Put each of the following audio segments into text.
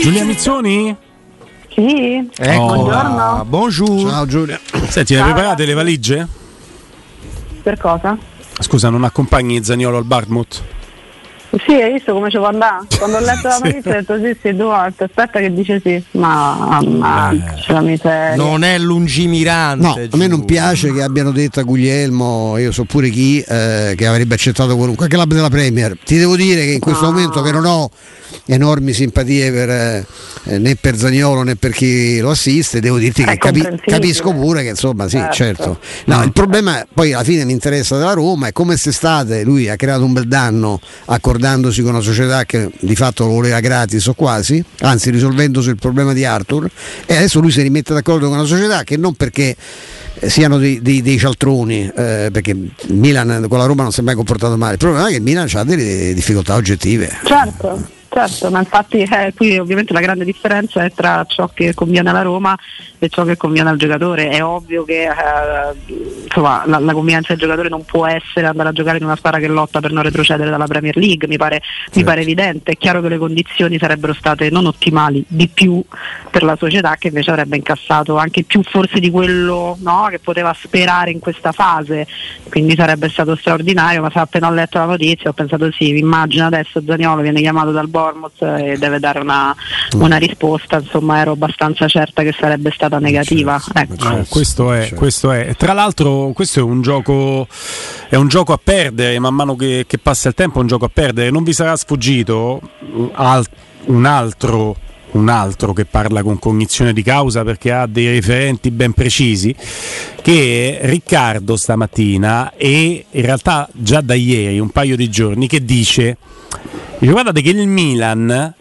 Giulia Mizzoni? Sì, Ecco. buongiorno. Bonjour. Ciao Giulia. Senti, le preparate le valigie? Per cosa? Scusa, non accompagni Zaniolo al Bartmouth? Sì, hai visto come ci può andare? Quando ho letto la Sì. notizia ho detto sì, sì, due volte, aspetta che dice sì. Ma, ma c'è la miseria. Non è lungimirante. No, a me non piace che abbiano detto a Guglielmo, io so pure chi, eh, che avrebbe accettato qualunque club della Premier. Ti devo dire che in questo No. momento che non ho enormi simpatie per, eh, né per Zagnolo né per chi lo assiste, devo dirti che capi- capisco pure che insomma sì, Certo. certo. No, il problema poi alla fine mi interessa della Roma è come quest'estate lui ha creato un bel danno accordandosi con una società che di fatto lo voleva gratis o quasi, anzi risolvendosi il problema di Arthur e adesso lui si rimette d'accordo con una società che non perché eh, siano dei, dei- dei cialtroni, eh, perché il Milan con la Roma non si è mai comportato male, il problema è che il Milan ha delle difficoltà oggettive. Certo, certo, ma infatti eh, qui ovviamente la grande differenza è tra ciò che conviene alla Roma e ciò che conviene al giocatore. È ovvio che eh, insomma, la, la convenienza del giocatore non può essere andare a giocare in una squadra che lotta per non retrocedere dalla Premier League, mi pare, mi pare evidente. È chiaro che le condizioni sarebbero state non ottimali di più per la società che invece avrebbe incassato anche più forse di quello no, che poteva sperare in questa fase, quindi sarebbe stato straordinario, ma se appena ho letto la notizia ho pensato sì, immagino adesso Zaniolo viene chiamato dal Bournemouth e deve dare una, una risposta, insomma ero abbastanza certa che sarebbe stata negativa. Ecco. Eh, questo, è, questo è. Tra l'altro, questo è un gioco. È un gioco a perdere, man mano che, che passa il tempo è un gioco a perdere. Non vi sarà sfuggito un al- un altro, un altro che parla con cognizione di causa perché ha dei referenti ben precisi, che Riccardo stamattina e in realtà già da ieri, un paio di giorni, che dice, dice guardate che il Milan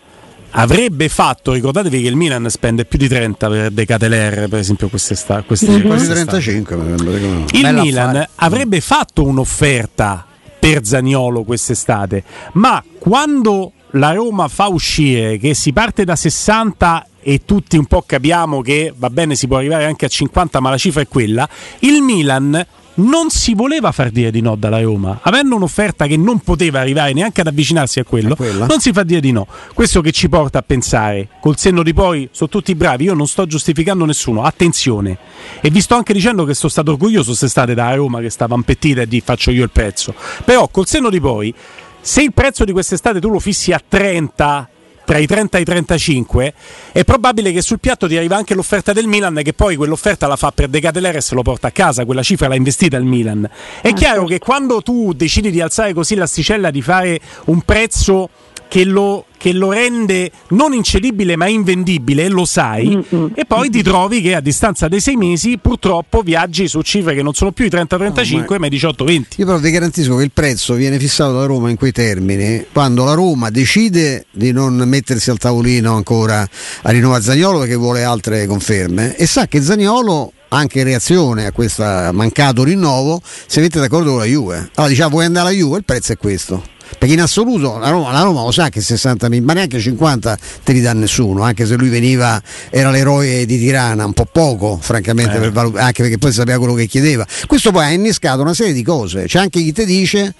avrebbe fatto, ricordatevi che il Milan spende più di 30 per Decateler, per esempio quest'estate. queste- Quasi quest'estate. 35 mi sembra che- Il Bella Milan affare. avrebbe fatto un'offerta per Zaniolo quest'estate, ma quando la Roma fa uscire che si parte da 60 e tutti un po' capiamo che va bene si può arrivare anche a 50 ma la cifra è quella, il Milan non si voleva far dire di no dalla Roma, avendo un'offerta che non poteva arrivare neanche ad avvicinarsi a quello, A non si fa dire di no. Questo che ci porta a pensare, col senno di poi, sono tutti bravi, io non sto giustificando nessuno, attenzione. E vi sto anche dicendo che sono stato orgoglioso se state da Roma che stava impettita e di faccio io il prezzo. Però col senno di poi, se il prezzo di quest'estate tu lo fissi a 30 tra i 30 e i 35 è probabile che sul piatto ti arriva anche l'offerta del Milan che poi quell'offerta la fa per Decatelere e se lo porta a casa. Quella cifra l'ha investita il Milan. È chiaro che quando tu decidi di alzare così l'asticella di fare un prezzo che lo, che lo rende non incedibile ma invendibile, lo sai, e poi ti trovi che a distanza dei sei mesi purtroppo viaggi su cifre che non sono più i 30-35 ma i 18-20. Io però vi garantisco che il prezzo viene fissato da Roma in quei termini quando la Roma decide di non mettersi al tavolino ancora a rinnovare Zagnolo perché vuole altre conferme e sa che Zagnolo anche in reazione a questo mancato rinnovo si mette d'accordo con la Juve. Allora diciamo vuoi andare alla Juve? Il prezzo è questo. Perché in assoluto la Roma, la Roma lo sa che 60 mila, ma neanche 50 te li dà nessuno, anche se lui veniva, era l'eroe di Tirana, un po' poco, francamente, per valu- anche perché poi sapeva quello che chiedeva. Questo poi ha innescato una serie di cose. C'è anche chi ti dice,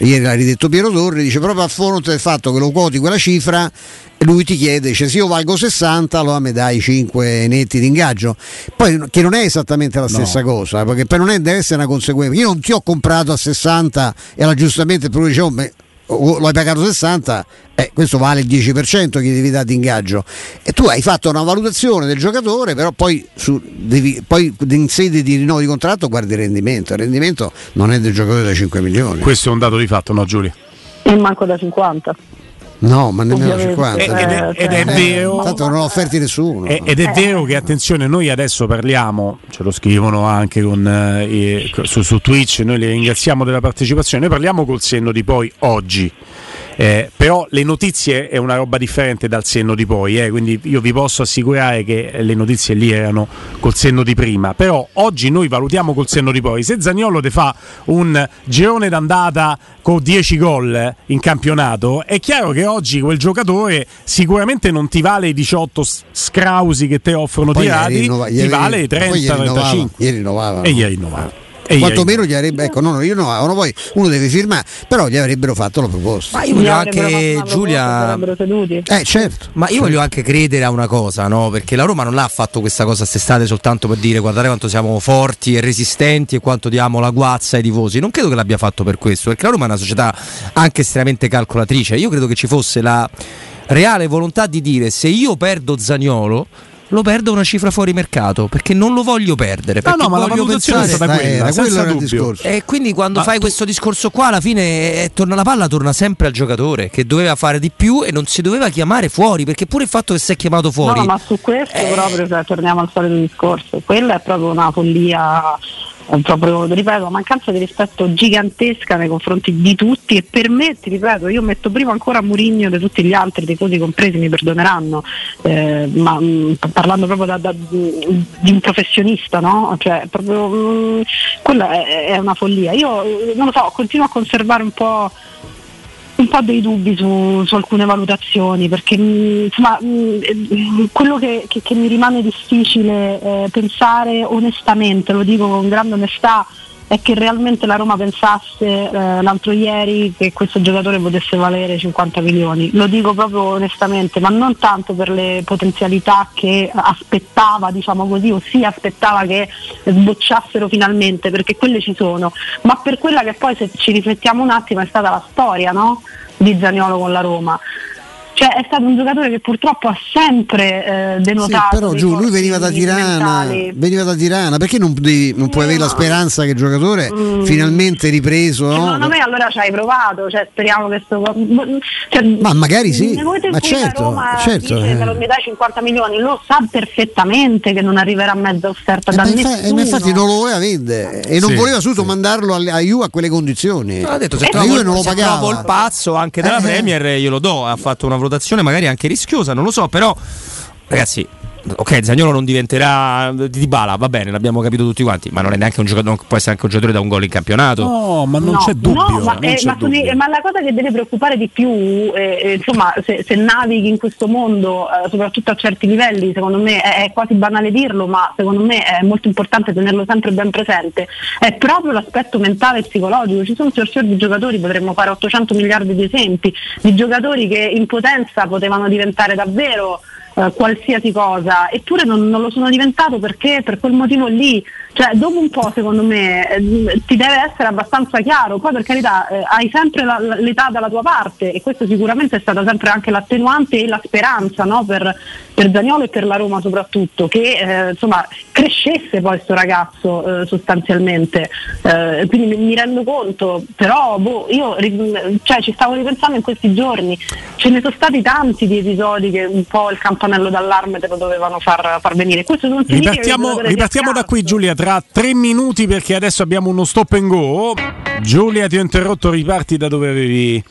ieri l'ha ridetto Piero Torri, dice proprio a fronte del fatto che lo quoti quella cifra, lui ti chiede, dice se io valgo 60, allora mi dai 5 netti di ingaggio. Poi che non è esattamente la stessa cosa, eh, perché per non è, deve essere una conseguenza. Io non ti ho comprato a 60 e allora giustamente però dicevo, beh, lo hai pagato 60, eh, questo vale il 10% che devi dare di ingaggio. E tu hai fatto una valutazione del giocatore, però poi, su- devi- poi in sede di rinnovo di contratto guardi il rendimento. Il rendimento non è del giocatore da 5 milioni. Questo è un dato di fatto, no Giulia? E manco da 50. No, ma nemmeno Ovviamente. 50. Ed è- ed è Eh, vero. Tanto non ho offerti nessuno. E- Ed è vero che attenzione, noi adesso parliamo, ce lo scrivono anche con, eh, su, su Twitch, noi li ringraziamo della partecipazione, noi parliamo col senno di poi oggi. Eh, però le notizie è una roba differente dal senno di poi, eh, quindi io vi posso assicurare che le notizie lì erano col senno di prima. Però oggi noi valutiamo col senno di poi. Se Zagnolo te fa un girone d'andata con 10 gol eh, in campionato, è chiaro che oggi quel giocatore sicuramente non ti vale i 18 s- scrausi che te offrono Poi tirati, rinnova- ti vale i poi ieri 30-35. rinnovava, ieri rinnovava. E ieri rinnovava. E quantomeno gli avrebbe, ecco, no, no, io no, uno, poi uno deve firmare, però gli avrebbero fatto la proposta. Ma io voglio anche Giulia. Eh, certo. Ma io voglio anche credere a una cosa, no? Perché la Roma non l'ha fatto questa cosa quest'estate soltanto per dire guardate quanto siamo forti e resistenti e quanto diamo la guazza ai tifosi. Non credo che l'abbia fatto per questo, perché la Roma è una società anche estremamente calcolatrice. Io credo che ci fosse la reale volontà di dire se io perdo Zagnolo lo perdo una cifra fuori mercato perché non lo voglio perdere. No, no, ma la voglio valutazione è pensare- stata quella, senza quello era il discorso. e quindi quando Ma fai tu- questo discorso qua, alla fine eh, torna la palla, torna sempre al giocatore che doveva fare di più e non si doveva chiamare fuori, perché pure il fatto che si è chiamato fuori. No, ma su questo Eh. proprio cioè, torniamo al solito discorso. Quella è proprio una follia, è proprio, ripeto, mancanza di rispetto gigantesca nei confronti di tutti e per me, ti ripeto, io metto prima ancora Murigno di tutti gli altri, tifosi compresi, mi perdoneranno, eh, ma mh, parlando proprio da, da- di un professionista, no? Cioè, proprio, mh, quella è, è una follia. Io non lo so, continuo a conservare un po' un po' dei dubbi su, su alcune valutazioni perché mh, insomma, mh, eh, quello che, che- che mi rimane difficile eh, pensare onestamente, lo dico con grande onestà, è che realmente la Roma pensasse eh, l'altro ieri che questo giocatore potesse valere 50 milioni. Lo dico proprio onestamente, ma non tanto per le potenzialità che aspettava, diciamo così, o si aspettava che sbocciassero finalmente, perché quelle ci sono, ma per quella che poi se ci riflettiamo un attimo è stata la storia no? di Zaniolo con la Roma. Cioè è stato un giocatore che purtroppo ha sempre eh, Sì, denotato. però dei giù, lui veniva da Tirana, veniva da Tirana, perché non, devi- non puoi Eh, avere la no. speranza che il giocatore Mm. finalmente ripreso? no? Secondo me allora ci hai provato, cioè speriamo che sto. Cioè, Ma magari sì, ma certo, Roma certo, dice eh. che non mi dai 50 milioni, lo sa perfettamente che non arriverà a mezza offerta Eh, da ma infa- eh, nessuno. ma infatti non lo voleva vendere e non Sì, voleva subito sì. mandarlo alle- a Juve a quelle condizioni. Ha detto se Eh, trovo, non lo se pagava. trovo il pazzo anche della Eh. Premier glielo do. Ha fatto una valutazione magari anche rischiosa, non lo so, però ragazzi. Ok, Zagnolo non diventerà di Dybala, va bene, l'abbiamo capito tutti quanti, ma non è neanche un giocatore, non può essere anche un giocatore da un gol in campionato. No, ma non No, c'è dubbio. no, ma, non eh, c'è ma dubbio. ma la cosa che deve preoccupare di più, eh, eh, insomma, se, se navighi in questo mondo, eh, soprattutto a certi livelli, secondo me è, è quasi banale dirlo, ma secondo me è molto importante tenerlo sempre ben presente, è proprio l'aspetto mentale e psicologico. Ci sono fior di giocatori, potremmo fare 800 miliardi di esempi, di giocatori che in potenza potevano diventare davvero eh, qualsiasi cosa, eppure non, non lo sono diventato perché per quel motivo lì, cioè dopo un po' secondo me eh, ti deve essere abbastanza chiaro, poi per carità eh, hai sempre la- l'età dalla tua parte e questo sicuramente è stata sempre anche l'attenuante e la speranza no? per, per Zaniolo e per la Roma soprattutto, che eh, insomma crescesse poi questo ragazzo eh, sostanzialmente, Eh, quindi mi, mi rendo conto, però boh, io cioè, ci stavo ripensando in questi giorni, ce ne sono stati tanti di episodi che un po' il campanello d'allarme te lo dovevano far, far venire. Questo non significa Ripartiamo, ripartiamo da qui. Giulia tra tre minuti perché adesso abbiamo uno stop and go. Giulia ti ho interrotto, riparti da dove avevi...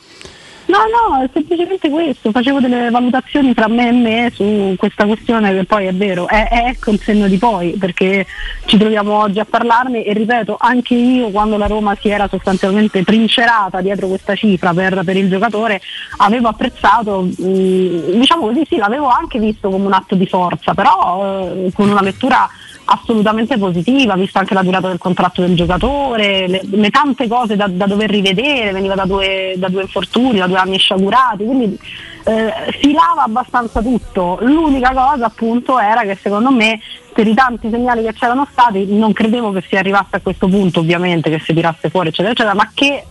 No, no, è semplicemente questo, facevo delle valutazioni tra me e me su questa questione che poi è vero, è, è col senno di poi, perché ci troviamo oggi a parlarne e ripeto, anche io quando la Roma si era sostanzialmente trincerata dietro questa cifra per, per il giocatore, avevo apprezzato, mh, diciamo così, sì, l'avevo anche visto come un atto di forza, però eh, con una lettura assolutamente positiva, visto anche la durata del contratto del giocatore, le, le tante cose da, da dover rivedere, veniva da due, da due infortuni, da due anni sciagurati, quindi eh, filava abbastanza tutto. L'unica cosa appunto era che secondo me per i tanti segnali che c'erano stati non credevo che si arrivasse a questo punto ovviamente, che si tirasse fuori eccetera eccetera, ma che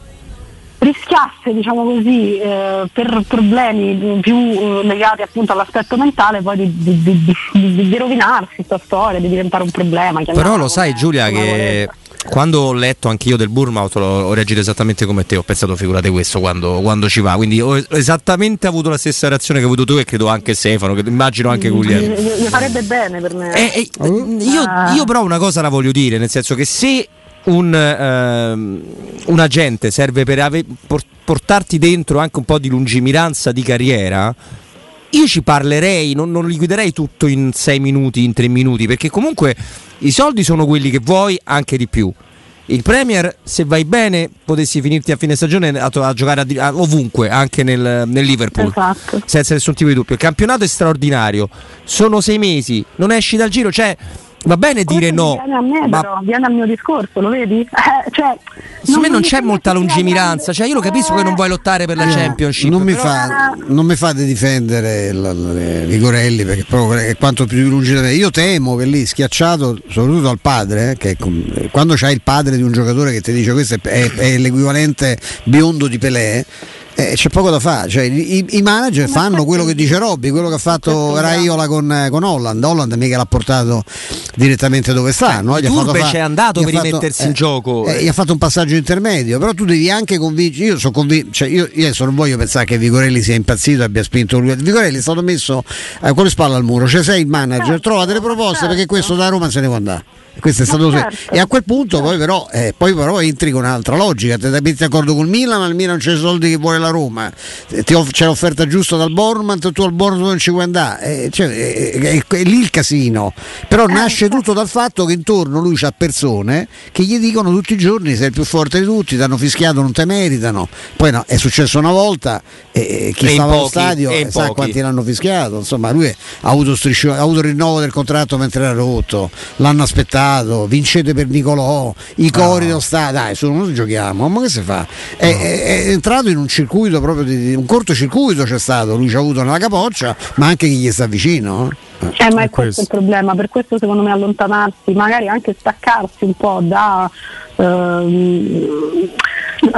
rischiasse diciamo così eh, per problemi più eh, legati appunto all'aspetto mentale poi di, di- di- di- rovinarsi questa storia, di diventare un problema. Però lo sai Giulia che quando ho letto anch'io del Bournemouth ho, reagito esattamente come te, ho pensato figurate questo quando, quando ci va, quindi ho esattamente avuto la stessa reazione che hai avuto tu e credo anche Stefano, che immagino anche Guglielmo. Gli, farebbe bene per me. Eh, eh, io, Ah. io però una cosa la voglio dire, nel senso che se un, ehm, un agente serve per ave- por- portarti dentro anche un po' di lungimiranza di carriera, io ci parlerei, non, non liquiderei tutto in sei minuti, in tre minuti, perché comunque i soldi sono quelli che vuoi, anche di più. Il Premier, se vai bene, potessi finirti a fine stagione a, a giocare a a- ovunque, anche nel, nel Liverpool Esatto. senza nessun tipo di dubbio. Il campionato è straordinario, sono sei mesi, non esci dal giro, cioè Va bene dire no. Viene a me, ma però, viene al mio discorso, lo vedi? Eh, cioè, Secondo me non c'è molta lungimiranza, cioè io lo capisco che non vuoi lottare per la Eh, Championship. Non mi, però- fa- non mi fate difendere Vigorelli perché proprio è quanto più lungi da me. Io temo che lì schiacciato, soprattutto al padre, eh, che quando c'hai il padre di un giocatore che ti dice questo è, è- è l'equivalente biondo di Pelé. Eh, c'è poco da fare, cioè, i, i manager fanno quello che dice Robby, quello che ha fatto Raiola con, con Holland. Holland mica l'ha portato direttamente dove sta, no? Gli ha fatto Turbe fa- c'è andato per rimettersi in gioco. eh, gli ha fatto un passaggio intermedio, però tu devi anche convincere. Io sono convinto, cioè io, io adesso non voglio pensare che Vigorelli sia impazzito e abbia spinto lui. Vigorelli è stato messo eh, con le spalle al muro, cioè sei il manager, Certo, trova delle proposte certo. perché questo da Roma se ne può andare. Questo è stato certo. e a quel punto poi però, eh, poi però entri con un'altra logica, ti metti d'accordo col Milan, ma il Milan c'è i soldi che vuole la Roma, Eh, ti off- c'è l'offerta giusta dal Bournemouth, tu al Bournemouth non ci vuoi andare, Eh, cioè, eh, è, è lì il casino, però nasce tutto dal fatto che intorno lui c'ha persone che gli dicono tutti i giorni sei il più forte di tutti, ti hanno fischiato, non te meritano, poi no, è successo una volta e chi E in stava allo pochi, stadio e in eh, sa pochi. quanti l'hanno fischiato, insomma lui ha avuto, striscio- ha avuto il rinnovo del contratto mentre era rotto, l'hanno aspettato, vincete per Nicolò, i cori dello stadio, dai su non giochiamo, ma che si fa? È, è- è entrato in un circuito proprio di, di- un cortocircuito c'è stato, lui ci ha avuto nella capoccia, ma anche chi gli sta vicino. eh. Eh, ma È è questo questo. il problema, per questo secondo me allontanarsi, magari anche staccarsi un po' da... ehm,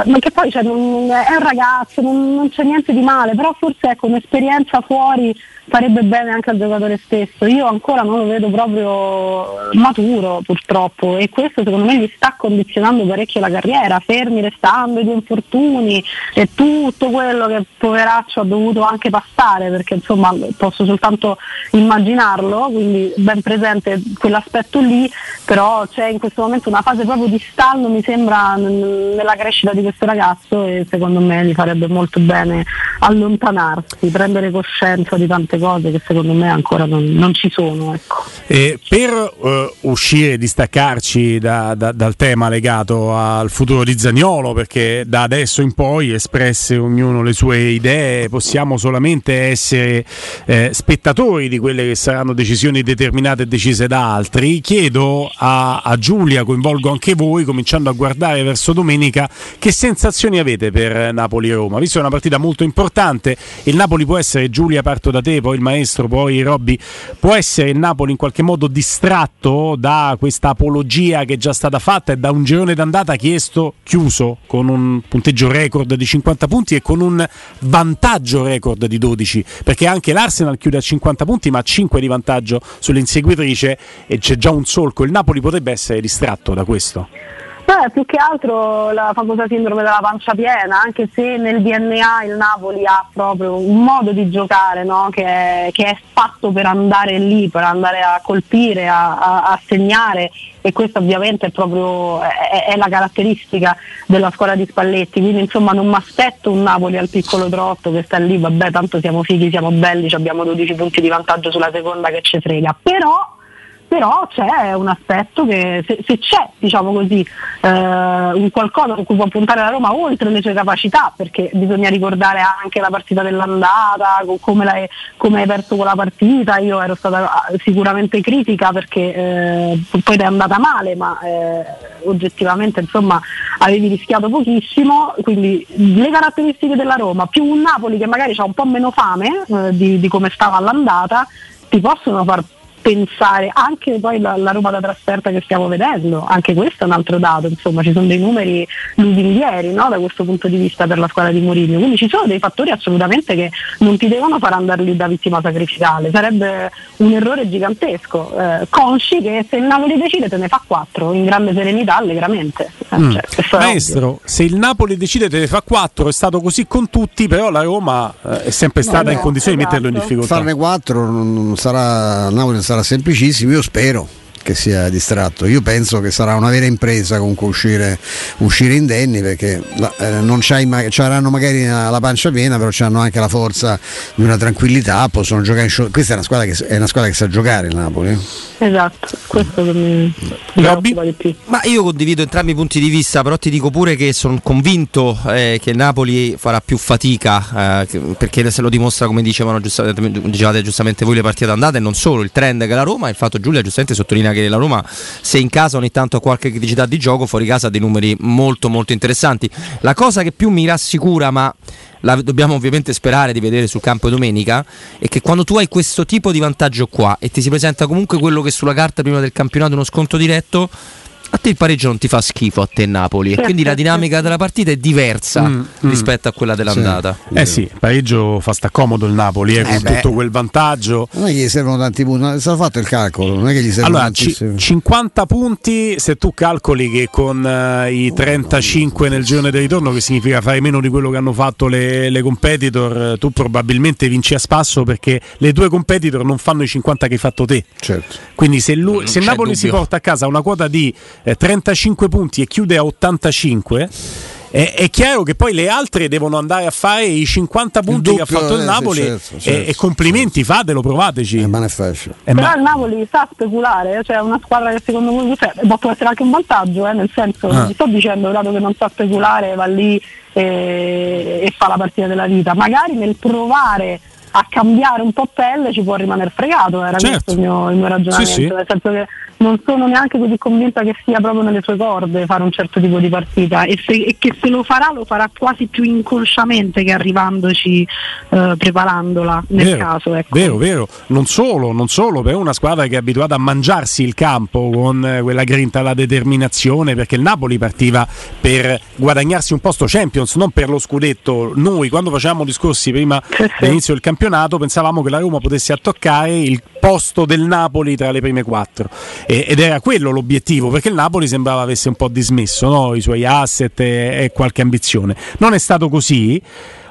ma che poi cioè, non- è un ragazzo, non, non c'è niente di male, però forse ecco, un'esperienza fuori farebbe bene anche al giocatore stesso. Io ancora non lo vedo proprio maturo purtroppo e questo secondo me gli sta condizionando parecchio la carriera, fermi restando i due infortuni e tutto quello che poveraccio ha dovuto anche passare, perché insomma posso soltanto immaginarlo, quindi ben presente quell'aspetto lì, però c'è in questo momento una fase proprio di stallo mi sembra nella crescita di questo ragazzo e secondo me gli farebbe molto bene allontanarsi, prendere coscienza di tante cose che secondo me ancora non, non ci sono. Ecco. Per eh, uscire, distaccarci da- da- dal tema legato al futuro di Zagnolo, perché da adesso in poi, espresse ognuno le sue idee, possiamo solamente essere eh, spettatori di quelle che saranno decisioni determinate e decise da altri, chiedo a, a Giulia, coinvolgo anche voi, cominciando a guardare verso domenica, che sensazioni avete per Napoli-Roma? Visto che è una partita molto importante, il Napoli può essere, Giulia parto da te, poi il maestro, poi Robby, può essere il Napoli in qualche modo distratto da questa apologia che è già stata fatta e da un girone d'andata chiesto chiuso con un punteggio record di 50 punti e con un vantaggio record di 12 perché anche l'Arsenal chiude a 50 punti ma a 5 di vantaggio sull'inseguitrice e c'è già un solco. Il Napoli potrebbe essere distratto da questo Beh, più che altro la famosa sindrome della pancia piena, anche se nel DNA il Napoli ha proprio un modo di giocare no? che, è, che, è, fatto per andare lì, per andare a colpire, a, a, a segnare e questa ovviamente è proprio è, è, la caratteristica della squadra di Spalletti, quindi insomma non mi aspetto un Napoli al piccolo trotto che sta lì, vabbè tanto siamo fighi, siamo belli, abbiamo 12 punti di vantaggio sulla seconda che ci frega, però però c'è un aspetto che se, se c'è diciamo così eh, un qualcosa con cui può puntare la Roma oltre le sue capacità perché bisogna ricordare anche la partita dell'andata come, l'hai, come hai perso quella partita. Io ero stata sicuramente critica perché eh, poi ti è andata male ma eh, oggettivamente insomma avevi rischiato pochissimo. Quindi le caratteristiche della Roma più un Napoli che magari ha un po' meno fame eh, di, di come stava all'andata ti possono far pensare anche poi la, la, Roma da trasferta che stiamo vedendo, anche questo è un altro dato, insomma ci sono dei numeri lusinghieri no? da questo punto di vista per la squadra di Mourinho, quindi ci sono dei fattori assolutamente che non ti devono far andare lì da vittima sacrificale, sarebbe un errore gigantesco, eh, consci che se il Napoli decide te ne fa 4 in grande serenità allegramente. Eh, mm. cioè, Maestro, se il Napoli decide te ne fa 4 è stato così con tutti, però la Roma eh, è sempre stata no, in condizione esatto. di metterlo in difficoltà. Farne 4 non sarà, Napoli non sarà semplicissimo, io spero che sia distratto. Io penso che sarà una vera impresa comunque uscire, uscire indenni perché eh, non c'hanno magari la pancia piena, però hanno anche la forza di una tranquillità, possono giocare in show. Questa è una squadra che, è una squadra che sa giocare il Napoli. Esatto, questo che mi, mi più. Ma io condivido entrambi i punti di vista, però ti dico pure che sono convinto eh, che il Napoli farà più fatica, eh, perché se lo dimostra come dicevano giustamente, dicevate giustamente voi le partite andate, e non solo il trend che la Roma, il fatto Giulia giustamente sottolinea che la Roma se in casa ogni tanto ha qualche criticità di gioco, fuori casa ha dei numeri molto molto interessanti. La cosa che più mi rassicura, ma la dobbiamo ovviamente sperare di vedere sul campo domenica, è che quando tu hai questo tipo di vantaggio qua e ti si presenta comunque quello che sulla carta prima del campionato uno sconto diretto, a te il pareggio non ti fa schifo a te Napoli e quindi la dinamica della partita è diversa mm, mm. rispetto a quella dell'andata. Sì. Eh sì, il pareggio fa sta comodo il Napoli eh, con beh. tutto quel vantaggio. Non è che gli servono tanti punti, stato fatto il calcolo, non è che gli servono allora, c- 50 punti se tu calcoli che con uh, i 35 nel giorno del ritorno, che significa fare meno di quello che hanno fatto le, le competitor, tu probabilmente vinci a spasso perché le due competitor non fanno i 50 che hai fatto te. Certo. Quindi se, lui, se Napoli dubbio. si porta a casa una quota di eh, 35 punti e chiude a 85 è, è, chiaro che poi le altre devono andare a fare i 50 punti doppio, che ha fatto il eh, Napoli certo, certo, e, e, complimenti, certo. fatelo, provateci. Eh, ma è facile. Eh, Però ma... il Napoli sa speculare, cioè una squadra che secondo me cioè, può essere anche un vantaggio, eh, nel senso, ah. sto dicendo, dato che non sa speculare, va lì e, e fa la partita della vita, magari nel provare a cambiare un po' pelle ci può rimanere fregato, era certo. questo il mio, il mio ragionamento, sì, sì. nel senso che non sono neanche così convinta che sia proprio nelle sue corde fare un certo tipo di partita e, se, e che se lo farà lo farà quasi più inconsciamente che arrivandoci eh, preparandola nel vero, caso. Ecco. Vero, vero, non solo, non solo, per una squadra che è abituata a mangiarsi il campo con eh, quella grinta, la determinazione, perché il Napoli partiva per guadagnarsi un posto Champions, non per lo scudetto. Noi quando facevamo discorsi prima sì, dell'inizio del campionato pensavamo che la Roma potesse attoccare il posto del Napoli tra le prime quattro ed era quello l'obiettivo perché il Napoli sembrava avesse un po' dismesso no? i suoi asset e, e qualche ambizione. Non è stato così.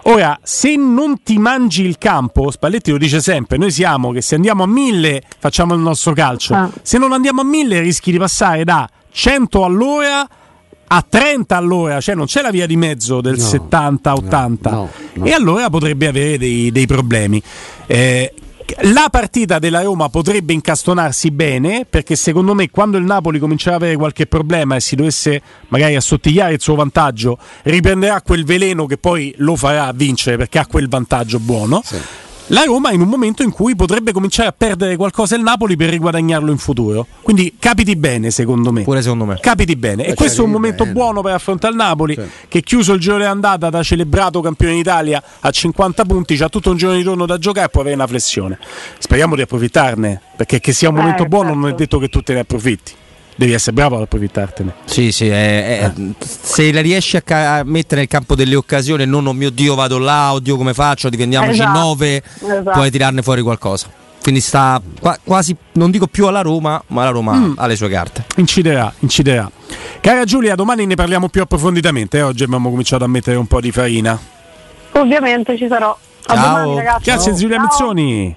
Ora, se non ti mangi il campo, Spalletti lo dice sempre, noi siamo che se andiamo a mille facciamo il nostro calcio, ah. se non andiamo a mille rischi di passare da 100 all'ora a 30 all'ora, cioè non c'è la via di mezzo del no, 70-80 no, no, e allora potrebbe avere dei, dei problemi. Eh, la partita della Roma potrebbe incastonarsi bene perché secondo me quando il Napoli comincerà ad avere qualche problema e si dovesse magari assottigliare il suo vantaggio riprenderà quel veleno che poi lo farà vincere perché ha quel vantaggio buono. Sì la Roma in un momento in cui potrebbe cominciare a perdere qualcosa il Napoli per riguadagnarlo in futuro. Quindi capiti bene, secondo me. Pure secondo me. Capiti bene. e questo è un momento bene. buono per affrontare il Napoli, sì. che chiuso il giro di andata da celebrato campione d'Italia a 50 punti, c'ha tutto un giorno di ritorno da giocare e può avere una flessione. Speriamo di approfittarne, perché che sia un momento eh, buono certo. non è detto che tu te ne approfitti devi essere bravo ad approfittartene. Sì, sì, è, è, eh. se la riesci a, ca- mettere nel campo delle occasioni e non oh mio Dio vado là, oddio come faccio, difendiamoci esatto, 9, esatto. puoi tirarne fuori qualcosa. Quindi sta qua- quasi, non dico più alla Roma, ma la Roma mm. ha le sue carte. Inciderà, inciderà. Cara Giulia, domani ne parliamo più approfonditamente. Eh? Oggi abbiamo cominciato a mettere un po' di farina. Ovviamente ci sarò. A Ciao. domani ragazzi. Grazie Giulia Ciao. Mizzoni.